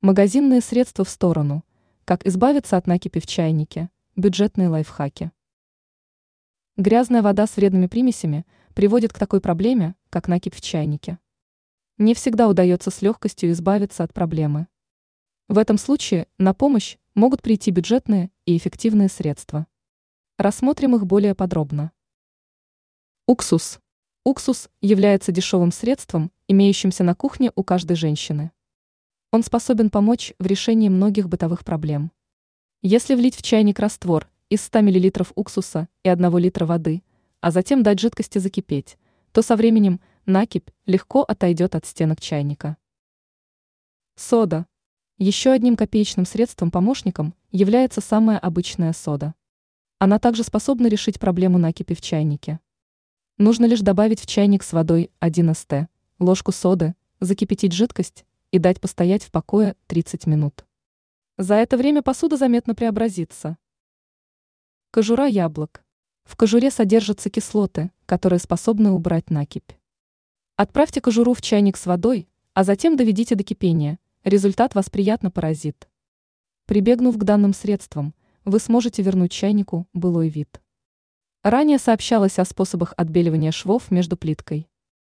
Магазинные средства в сторону. Как избавиться от накипи в чайнике. Бюджетные лайфхаки. Грязная вода с вредными примесями приводит к такой проблеме, как накипь в чайнике. Не всегда удается с легкостью избавиться от проблемы. В этом случае на помощь могут прийти бюджетные и эффективные средства. Рассмотрим их более подробно. Уксус. Уксус является дешевым средством, имеющимся на кухне у каждой женщины. Он способен помочь в решении многих бытовых проблем. Если влить в чайник раствор из 100 мл уксуса и 1 литра воды, а затем дать жидкости закипеть, то со временем накипь легко отойдет от стенок чайника. Сода. Еще одним копеечным средством-помощником является самая обычная сода. Она также способна решить проблему накипи в чайнике. Нужно лишь добавить в чайник с водой 1 ст, ложку соды, закипятить жидкость и дать постоять в покое 30 минут. За это время посуда заметно преобразится. Кожура яблок. В кожуре содержатся кислоты, которые способны убрать накипь. Отправьте кожуру в чайник с водой, а затем доведите до кипения. Результат вас приятно поразит. Прибегнув к данным средствам, вы сможете вернуть чайнику былой вид. Ранее сообщалось о способах отбеливания швов между плиткой.